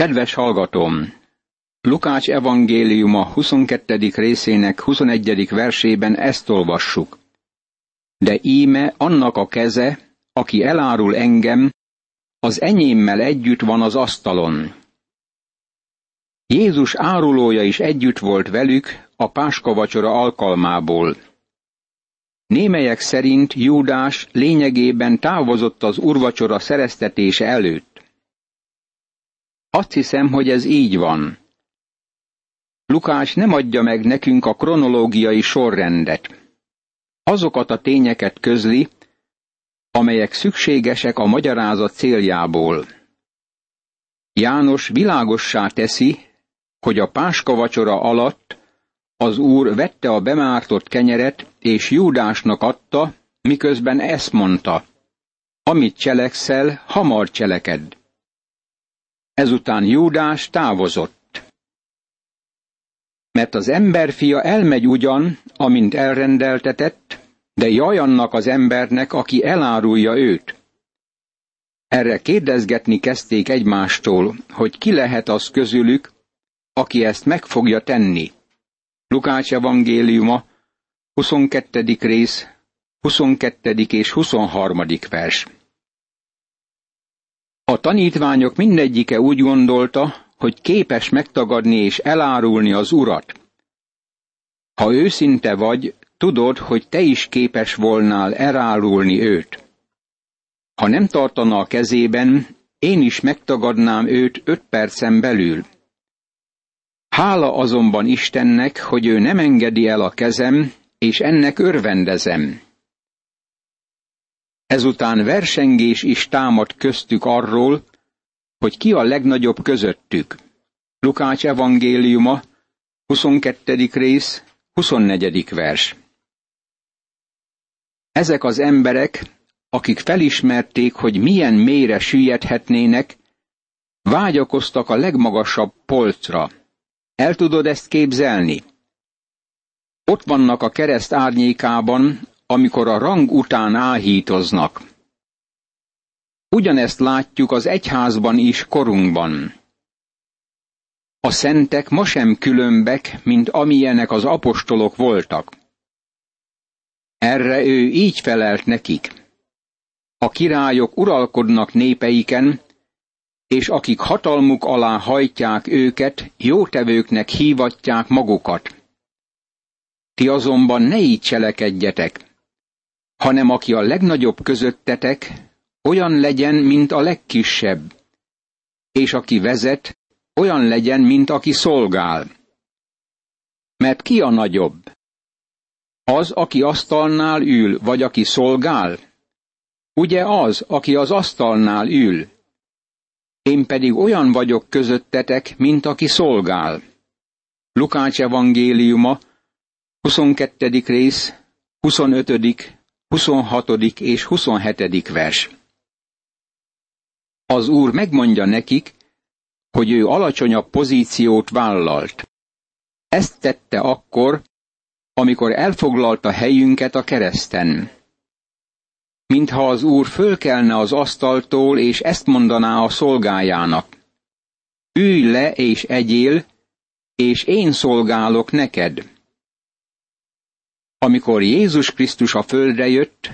Kedves hallgatom! Lukács evangéliuma 22. részének 21. versében ezt olvassuk. De íme annak a keze, aki elárul engem, az enyémmel együtt van az asztalon. Jézus árulója is együtt volt velük a páskavacsora alkalmából. Némelyek szerint Júdás lényegében távozott az urvacsora szereztetése előtt. Azt hiszem, hogy ez így van. Lukács nem adja meg nekünk a kronológiai sorrendet. Azokat a tényeket közli, amelyek szükségesek a magyarázat céljából. János világossá teszi, hogy a páska vacsora alatt az úr vette a bemártott kenyeret, és Júdásnak adta, miközben ezt mondta, amit cselekszel, hamar cselekedd. Ezután Júdás távozott. Mert az emberfia elmegy ugyan, amint elrendeltetett, de jaj annak az embernek, aki elárulja őt. Erre kérdezgetni kezdték egymástól, hogy ki lehet az közülük, aki ezt meg fogja tenni. Lukács evangéliuma, 22. rész, 22. és 23. vers. A tanítványok mindegyike úgy gondolta, hogy képes megtagadni és elárulni az urat. Ha őszinte vagy, tudod, hogy te is képes volnál elárulni őt. Ha nem tartana a kezében, én is megtagadnám őt öt percen belül. Hála azonban Istennek, hogy ő nem engedi el a kezem, és ennek örvendezem. Ezután versengés is támad köztük arról, hogy ki a legnagyobb közöttük. Lukács evangéliuma, 22. rész, 24. vers. Ezek az emberek, akik felismerték, hogy milyen mélyre süllyedhetnének, vágyakoztak a legmagasabb polcra. El tudod ezt képzelni? Ott vannak a kereszt árnyékában, amikor a rang után áhítoznak. Ugyanezt látjuk az egyházban is korunkban. A szentek ma sem különbek, mint amilyenek az apostolok voltak. Erre ő így felelt nekik. A királyok uralkodnak népeiken, és akik hatalmuk alá hajtják őket, jótevőknek hívatják magukat. Ti azonban ne így cselekedjetek, hanem aki a legnagyobb közöttetek, olyan legyen, mint a legkisebb, és aki vezet, olyan legyen, mint aki szolgál. Mert ki a nagyobb? Az, aki asztalnál ül, vagy aki szolgál? Ugye az, aki az asztalnál ül? Én pedig olyan vagyok közöttetek, mint aki szolgál. Lukács evangéliuma, 22. rész, 25., 26. és 27. vers. Az úr megmondja nekik, hogy ő alacsonyabb pozíciót vállalt. Ezt tette akkor, amikor elfoglalta helyünket a kereszten. Mintha az úr fölkelne az asztaltól, és ezt mondaná a szolgájának. Ülj le és egyél, és én szolgálok neked. Amikor Jézus Krisztus a földre jött,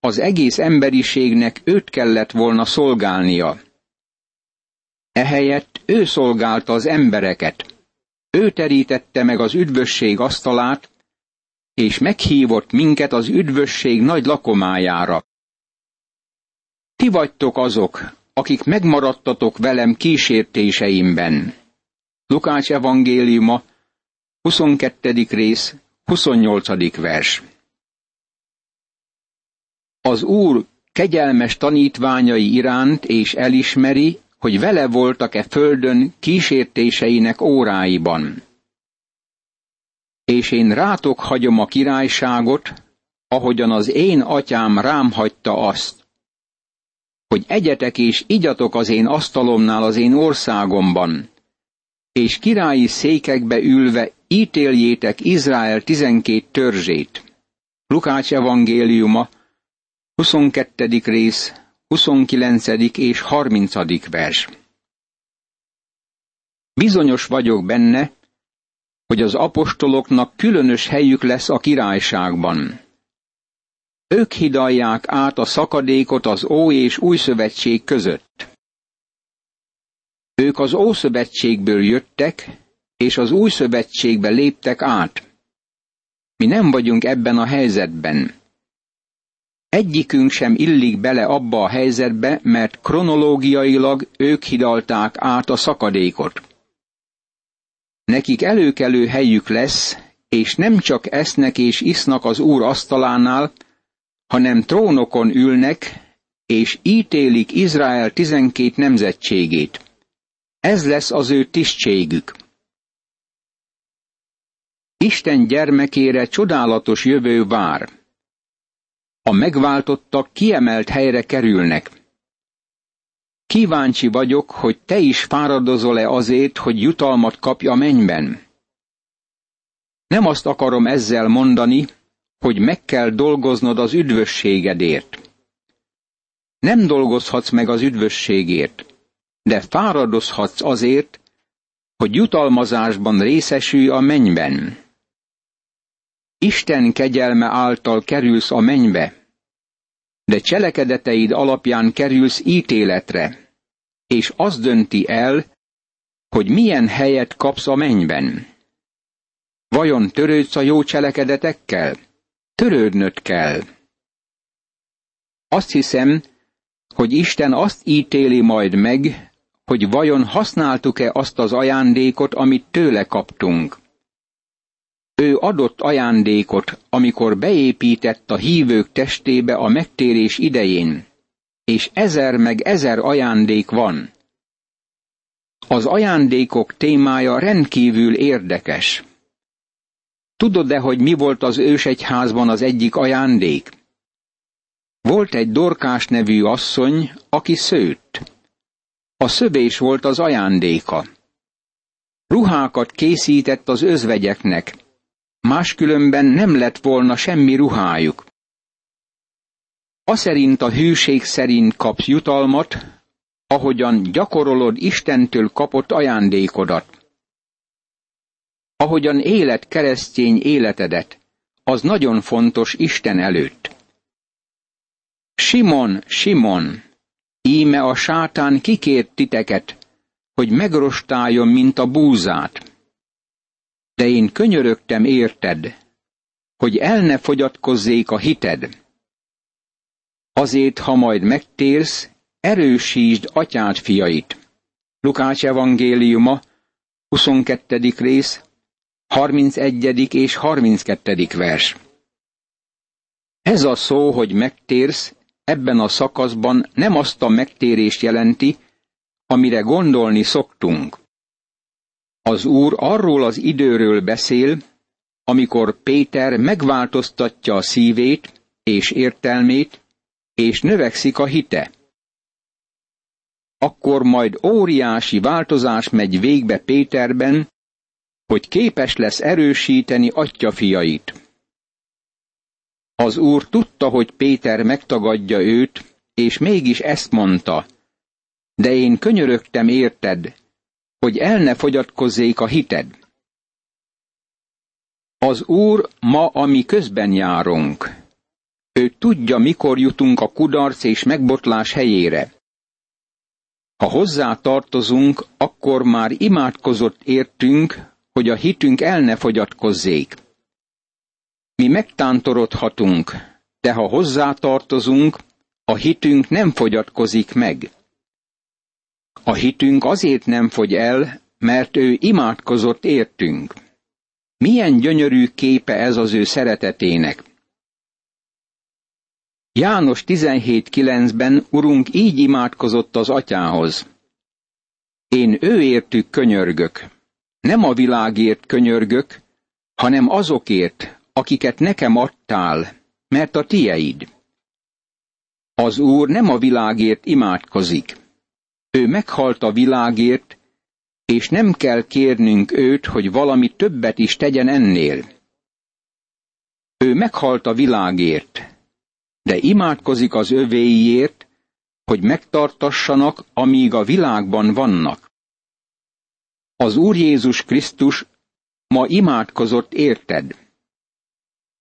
az egész emberiségnek őt kellett volna szolgálnia. Ehelyett ő szolgálta az embereket. Ő terítette meg az üdvösség asztalát, és meghívott minket az üdvösség nagy lakomájára. Ti vagytok azok, akik megmaradtatok velem kísértéseimben. Lukács evangéliuma, 22. rész, 28. vers. Az Úr kegyelmes tanítványai iránt és elismeri, hogy vele voltak-e földön kísértéseinek óráiban. És én rátok hagyom a királyságot, ahogyan az én atyám rám hagyta azt, hogy egyetek és igyatok az én asztalomnál az én országomban, és királyi székekbe ülve ítéljétek Izrael tizenkét törzsét. Lukács evangéliuma, 22. rész, 29. és 30. vers. Bizonyos vagyok benne, hogy az apostoloknak különös helyük lesz a királyságban. Ők hidalják át a szakadékot az Ó és Új Szövetség között. Ők az Ószövetségből jöttek, és az Új Szövetségbe léptek át. Mi nem vagyunk ebben a helyzetben. Egyikünk sem illik bele abba a helyzetbe, mert kronológiailag ők hidalták át a szakadékot. Nekik előkelő helyük lesz, és nem csak esznek és isznak az Úr asztalánál, hanem trónokon ülnek, és ítélik Izrael tizenkét nemzetségét. Ez lesz az ő tisztségük. Isten gyermekére csodálatos jövő vár. A megváltottak kiemelt helyre kerülnek. Kíváncsi vagyok, hogy te is fáradozol-e azért, hogy jutalmat kapj a mennyben. Nem azt akarom ezzel mondani, hogy meg kell dolgoznod az üdvösségedért. Nem dolgozhatsz meg az üdvösségért, de fáradozhatsz azért, hogy jutalmazásban részesülj a mennyben. Isten kegyelme által kerülsz a mennybe, de cselekedeteid alapján kerülsz ítéletre, és az dönti el, hogy milyen helyet kapsz a mennyben. Vajon törődsz a jó cselekedetekkel? Törődnöd kell. Azt hiszem, hogy Isten azt ítéli majd meg, hogy vajon használtuk-e azt az ajándékot, amit tőle kaptunk. Ő adott ajándékot, amikor beépített a hívők testébe a megtérés idején, és ezer meg ezer ajándék van. Az ajándékok témája rendkívül érdekes. Tudod-e, hogy mi volt az ősegyházban az egyik ajándék? Volt egy Dorkás nevű asszony, aki szőtt. A szövés volt az ajándéka. Ruhákat készített az özvegyeknek, máskülönben nem lett volna semmi ruhájuk. szerint a hűség szerint kapsz jutalmat, ahogyan gyakorolod Istentől kapott ajándékodat. Ahogyan élet keresztény életedet, az nagyon fontos Isten előtt. Simon, Simon, íme a sátán kikért titeket, hogy megrostáljon, mint a búzát de én könyörögtem érted, hogy el ne fogyatkozzék a hited. Azért, ha majd megtérsz, erősítsd atyád fiait. Lukács evangéliuma, 22. rész, 31. és 32. vers. Ez a szó, hogy megtérsz, ebben a szakaszban nem azt a megtérést jelenti, amire gondolni szoktunk. Az Úr arról az időről beszél, amikor Péter megváltoztatja a szívét és értelmét, és növekszik a hite. Akkor majd óriási változás megy végbe Péterben, hogy képes lesz erősíteni atyafiait. Az úr tudta, hogy Péter megtagadja őt, és mégis ezt mondta, de én könyörögtem érted, hogy el ne fogyatkozzék a hited. Az Úr ma, ami közben járunk. Ő tudja, mikor jutunk a kudarc és megbotlás helyére. Ha hozzá tartozunk, akkor már imádkozott értünk, hogy a hitünk el ne fogyatkozzék. Mi megtántorodhatunk, de ha hozzá tartozunk, a hitünk nem fogyatkozik meg. A hitünk azért nem fogy el, mert ő imádkozott értünk. Milyen gyönyörű képe ez az ő szeretetének. János 17.9-ben urunk így imádkozott az atyához. Én ő értük könyörgök. Nem a világért könyörgök, hanem azokért, akiket nekem adtál, mert a tieid. Az Úr nem a világért imádkozik, ő meghalt a világért, és nem kell kérnünk őt, hogy valami többet is tegyen ennél. Ő meghalt a világért, de imádkozik az övéiért, hogy megtartassanak, amíg a világban vannak. Az Úr Jézus Krisztus ma imádkozott érted.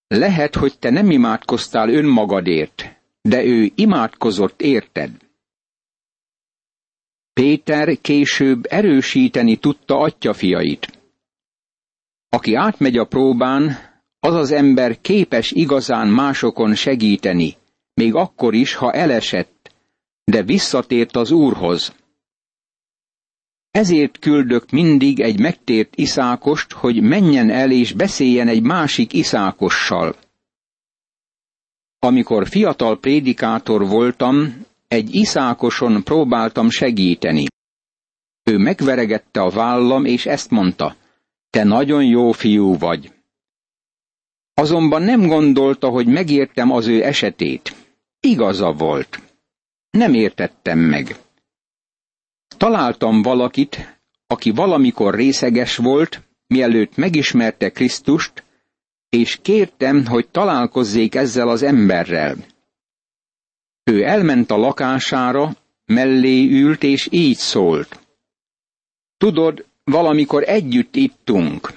Lehet, hogy te nem imádkoztál önmagadért, de ő imádkozott érted. Péter később erősíteni tudta atyafiait. Aki átmegy a próbán, az az ember képes igazán másokon segíteni, még akkor is, ha elesett, de visszatért az Úrhoz. Ezért küldök mindig egy megtért iszákost, hogy menjen el és beszéljen egy másik iszákossal. Amikor fiatal prédikátor voltam, egy iszákoson próbáltam segíteni. Ő megveregette a vállam, és ezt mondta, te nagyon jó fiú vagy. Azonban nem gondolta, hogy megértem az ő esetét. Igaza volt. Nem értettem meg. Találtam valakit, aki valamikor részeges volt, mielőtt megismerte Krisztust, és kértem, hogy találkozzék ezzel az emberrel. Ő elment a lakására, mellé ült, és így szólt. Tudod, valamikor együtt ittunk.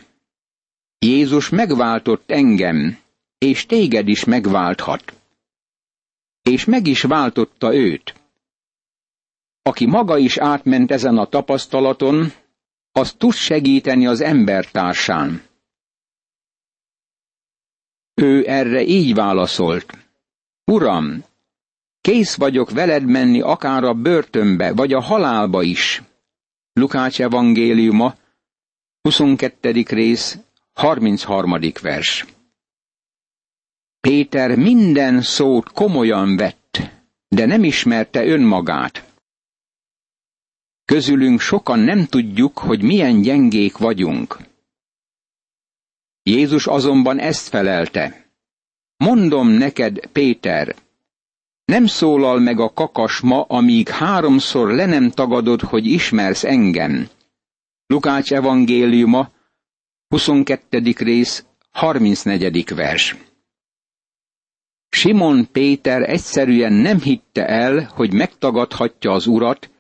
Jézus megváltott engem, és téged is megválthat. És meg is váltotta őt. Aki maga is átment ezen a tapasztalaton, az tud segíteni az embertársán. Ő erre így válaszolt. Uram, kész vagyok veled menni akár a börtönbe, vagy a halálba is. Lukács evangéliuma, 22. rész, 33. vers. Péter minden szót komolyan vett, de nem ismerte önmagát. Közülünk sokan nem tudjuk, hogy milyen gyengék vagyunk. Jézus azonban ezt felelte. Mondom neked, Péter, nem szólal meg a kakas ma, amíg háromszor le nem tagadod, hogy ismersz engem. Lukács evangéliuma, 22. rész, 34. vers. Simon Péter egyszerűen nem hitte el, hogy megtagadhatja az urat,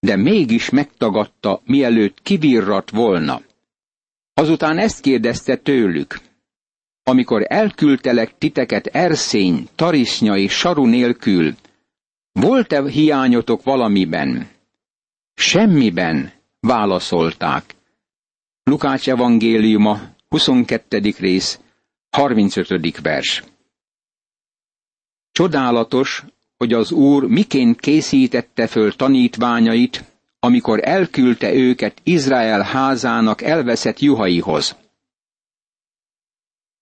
de mégis megtagadta, mielőtt kivirrat volna. Azután ezt kérdezte tőlük. Amikor elküldtelek titeket erszény, tarisnya és saru nélkül, volt-e hiányotok valamiben? Semmiben, válaszolták. Lukács evangéliuma, 22. rész, 35. vers. Csodálatos, hogy az Úr miként készítette föl tanítványait, amikor elküldte őket Izrael házának elveszett juhaihoz.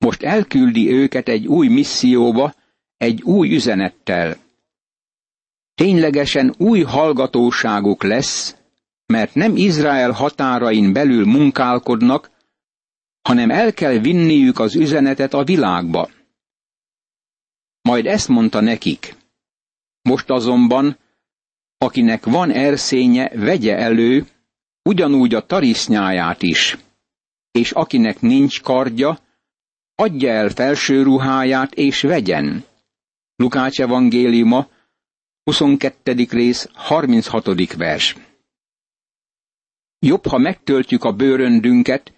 Most elküldi őket egy új misszióba, egy új üzenettel. Ténylegesen új hallgatóságuk lesz, mert nem Izrael határain belül munkálkodnak, hanem el kell vinniük az üzenetet a világba. Majd ezt mondta nekik. Most azonban, akinek van erszénye, vegye elő, ugyanúgy a tarisznyáját is, és akinek nincs kardja, adja el felső ruháját és vegyen. Lukács evangéliuma, 22. rész, 36. vers. Jobb, ha megtöltjük a bőröndünket,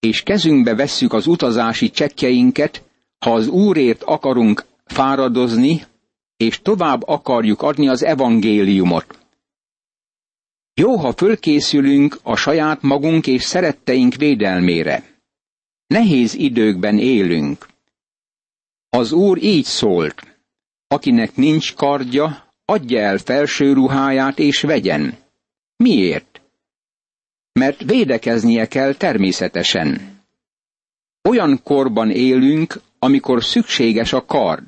és kezünkbe vesszük az utazási csekkjeinket, ha az Úrért akarunk fáradozni, és tovább akarjuk adni az evangéliumot. Jó, ha fölkészülünk a saját magunk és szeretteink védelmére. Nehéz időkben élünk. Az Úr így szólt, akinek nincs kardja, adja el felső ruháját és vegyen. Miért? Mert védekeznie kell természetesen. Olyan korban élünk, amikor szükséges a kard.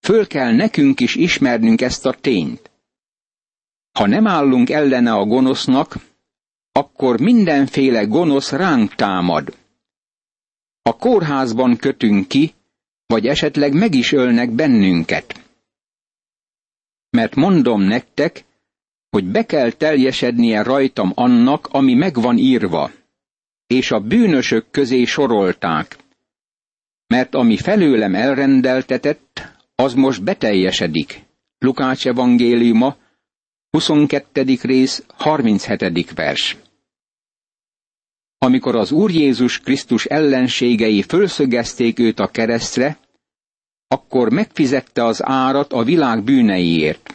Föl kell nekünk is ismernünk ezt a tényt. Ha nem állunk ellene a gonosznak, akkor mindenféle gonosz ránk támad. A kórházban kötünk ki, vagy esetleg meg is ölnek bennünket. Mert mondom nektek, hogy be kell teljesednie rajtam annak, ami megvan írva, és a bűnösök közé sorolták, mert ami felőlem elrendeltetett, az most beteljesedik. Lukács evangéliuma, 22. rész, 37. vers. Amikor az Úr Jézus Krisztus ellenségei fölszögezték őt a keresztre, akkor megfizette az árat a világ bűneiért.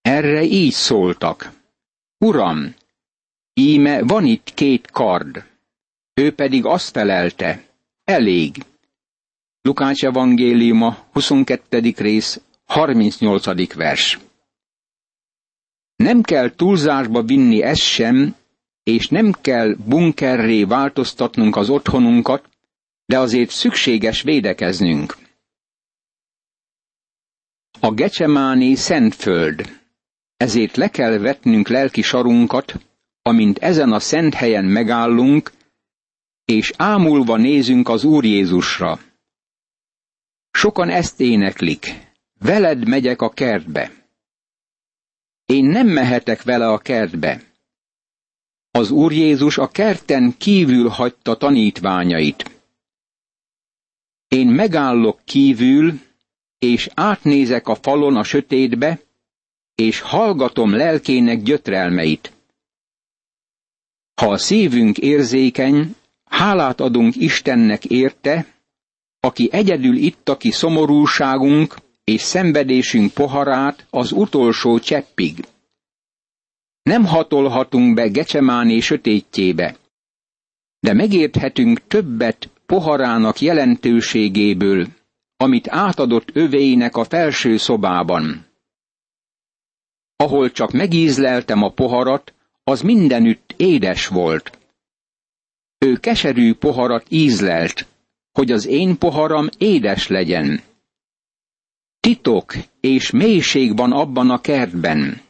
Erre így szóltak. Uram, íme van itt két kard. Ő pedig azt felelte, elég. Lukács evangéliuma, 22. rész, 38. vers. Nem kell túlzásba vinni ezt sem, és nem kell bunkerré változtatnunk az otthonunkat, de azért szükséges védekeznünk. A Gecsemáni Szentföld, ezért le kell vetnünk lelki sarunkat, amint ezen a szent helyen megállunk, és ámulva nézünk az Úr Jézusra. Sokan ezt éneklik, veled megyek a kertbe. Én nem mehetek vele a kertbe. Az Úr Jézus a kerten kívül hagyta tanítványait. Én megállok kívül, és átnézek a falon a sötétbe, és hallgatom lelkének gyötrelmeit. Ha a szívünk érzékeny, hálát adunk Istennek érte, aki egyedül itta ki szomorúságunk és szenvedésünk poharát az utolsó cseppig. Nem hatolhatunk be Gecsemáné sötétjébe, de megérthetünk többet poharának jelentőségéből, amit átadott övéinek a felső szobában. Ahol csak megízleltem a poharat, az mindenütt édes volt. Ő keserű poharat ízlelt, hogy az én poharam édes legyen. Titok és mélység van abban a kertben.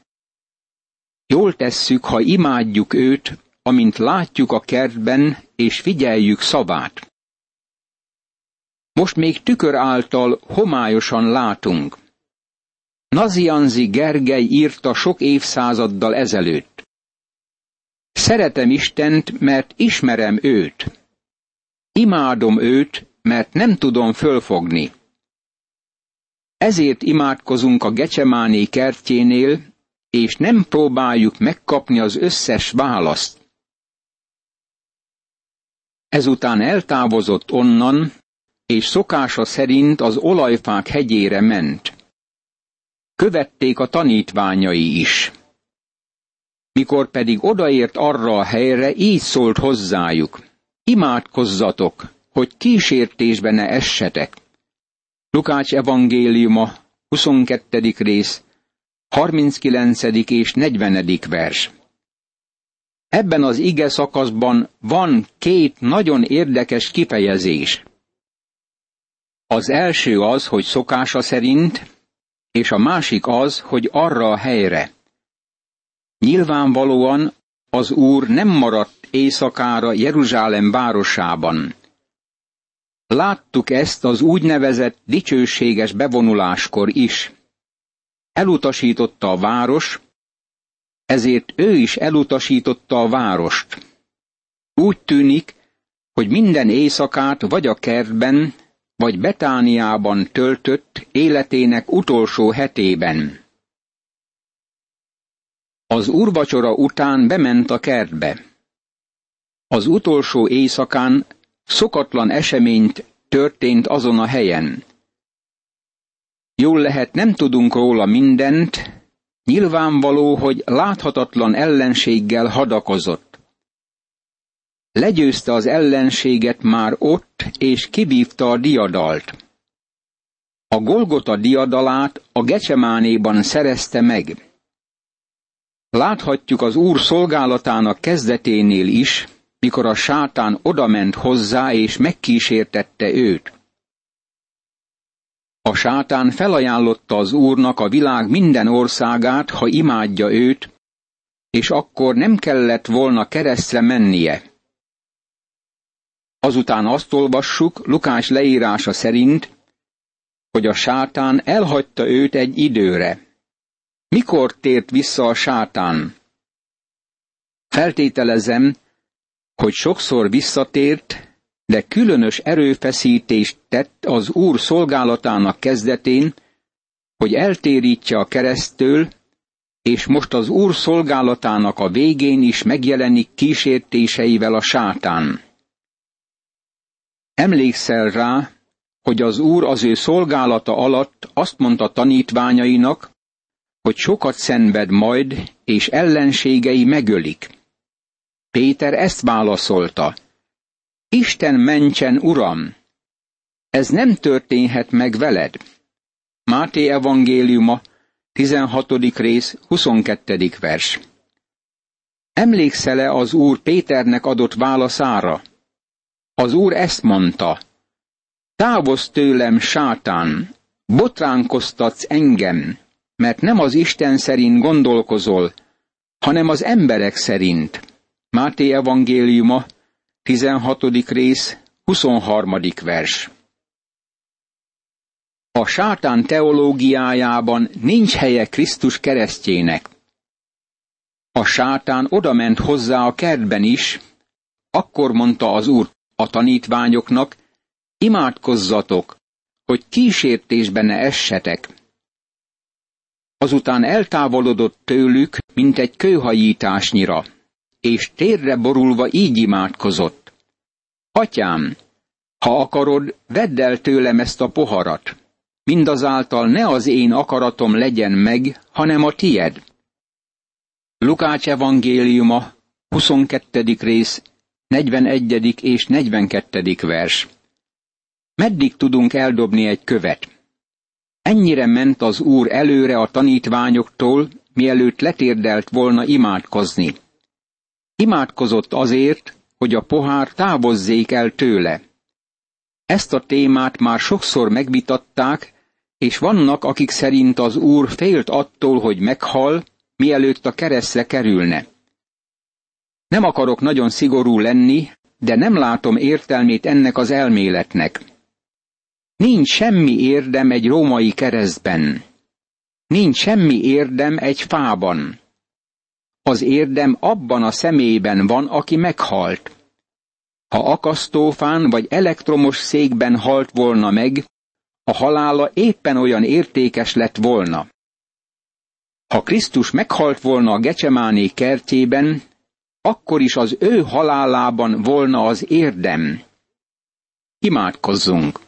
Jól tesszük, ha imádjuk őt, amint látjuk a kertben, és figyeljük szavát. Most még tükör által homályosan látunk. Nazianzi Gergely írta sok évszázaddal ezelőtt. Szeretem Istent, mert ismerem őt. Imádom őt, mert nem tudom fölfogni. Ezért imádkozunk a Gecsemáné kertjénél, és nem próbáljuk megkapni az összes választ. Ezután eltávozott onnan, és szokása szerint az olajfák hegyére ment. Követték a tanítványai is. Mikor pedig odaért arra a helyre, így szólt hozzájuk. Imádkozzatok, hogy kísértésbe ne essetek. Lukács evangéliuma, 22. rész, 39. és 40. vers. Ebben az ige szakaszban van két nagyon érdekes kifejezés. Az első az, hogy szokása szerint, és a másik az, hogy arra a helyre. Nyilvánvalóan az Úr nem maradt éjszakára Jeruzsálem városában. Láttuk ezt az úgynevezett dicsőséges bevonuláskor is. Elutasította a város, ezért ő is elutasította a várost. Úgy tűnik, hogy minden éjszakát vagy a kertben, vagy Betániában töltött életének utolsó hetében. Az úrvacsora után bement a kertbe. Az utolsó éjszakán szokatlan eseményt történt azon a helyen. Jól lehet, nem tudunk róla mindent, nyilvánvaló, hogy láthatatlan ellenséggel hadakozott. Legyőzte az ellenséget már ott, és kibívta a diadalt. A Golgota diadalát a Gecsemánéban szerezte meg. Láthatjuk az Úr szolgálatának kezdeténél is, mikor a sátán odament hozzá és megkísértette őt. Sátán felajánlotta az Úrnak a világ minden országát, ha imádja őt, és akkor nem kellett volna keresztre mennie. Azután azt olvassuk Lukás leírása szerint, hogy a sátán elhagyta őt egy időre. Mikor tért vissza a sátán? Feltételezem, hogy sokszor visszatért, de különös erőfeszítést tett az Úr szolgálatának kezdetén, hogy eltérítse a keresztől, és most az Úr szolgálatának a végén is megjelenik kísértéseivel a sátán. Emlékszel rá, hogy az Úr az ő szolgálata alatt azt mondta tanítványainak, hogy sokat szenved majd, és ellenségei megölik. Péter ezt válaszolta. Isten mentsen, Uram! Ez nem történhet meg veled. Máté evangéliuma, 16. rész, 22. vers. Emlékszel-e az Úr Péternek adott válaszára? Az Úr ezt mondta, Távozz tőlem, sátán, botránkoztatsz engem, mert nem az Isten szerint gondolkozol, hanem az emberek szerint. Máté evangéliuma, 16. rész, 23. vers. A sátán teológiájában nincs helye Krisztus keresztjének. A sátán odament hozzá a kertben is, akkor mondta az úr a tanítványoknak, imádkozzatok, hogy kísértésbe ne essetek. Azután eltávolodott tőlük, mint egy kőhajításnyira, és térre borulva így imádkozott. Atyám, ha akarod, vedd el tőlem ezt a poharat. Mindazáltal ne az én akaratom legyen meg, hanem a tied. Lukács evangéliuma, 22. rész, 41. és 42. vers. Meddig tudunk eldobni egy követ? Ennyire ment az úr előre a tanítványoktól, mielőtt letérdelt volna imádkozni. Imádkozott azért, hogy a pohár távozzék el tőle. Ezt a témát már sokszor megvitatták, és vannak, akik szerint az úr félt attól, hogy meghal, mielőtt a keresztre kerülne. Nem akarok nagyon szigorú lenni, de nem látom értelmét ennek az elméletnek. Nincs semmi érdem egy római keresztben. Nincs semmi érdem egy fában. Az érdem abban a személyben van, aki meghalt. Ha akasztófán vagy elektromos székben halt volna meg, a halála éppen olyan értékes lett volna. Ha Krisztus meghalt volna a Gecsemáné kertjében, akkor is az ő halálában volna az érdem. Imádkozzunk!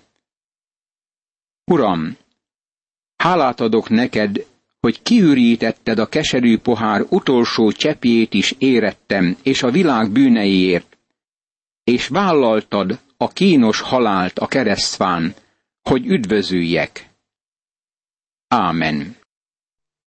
Uram, hálát adok neked, hogy kiürítetted a keserű pohár utolsó csepjét is érettem, és a világ bűneiért, és vállaltad a kínos halált a keresztfán, hogy üdvözüljek. Ámen.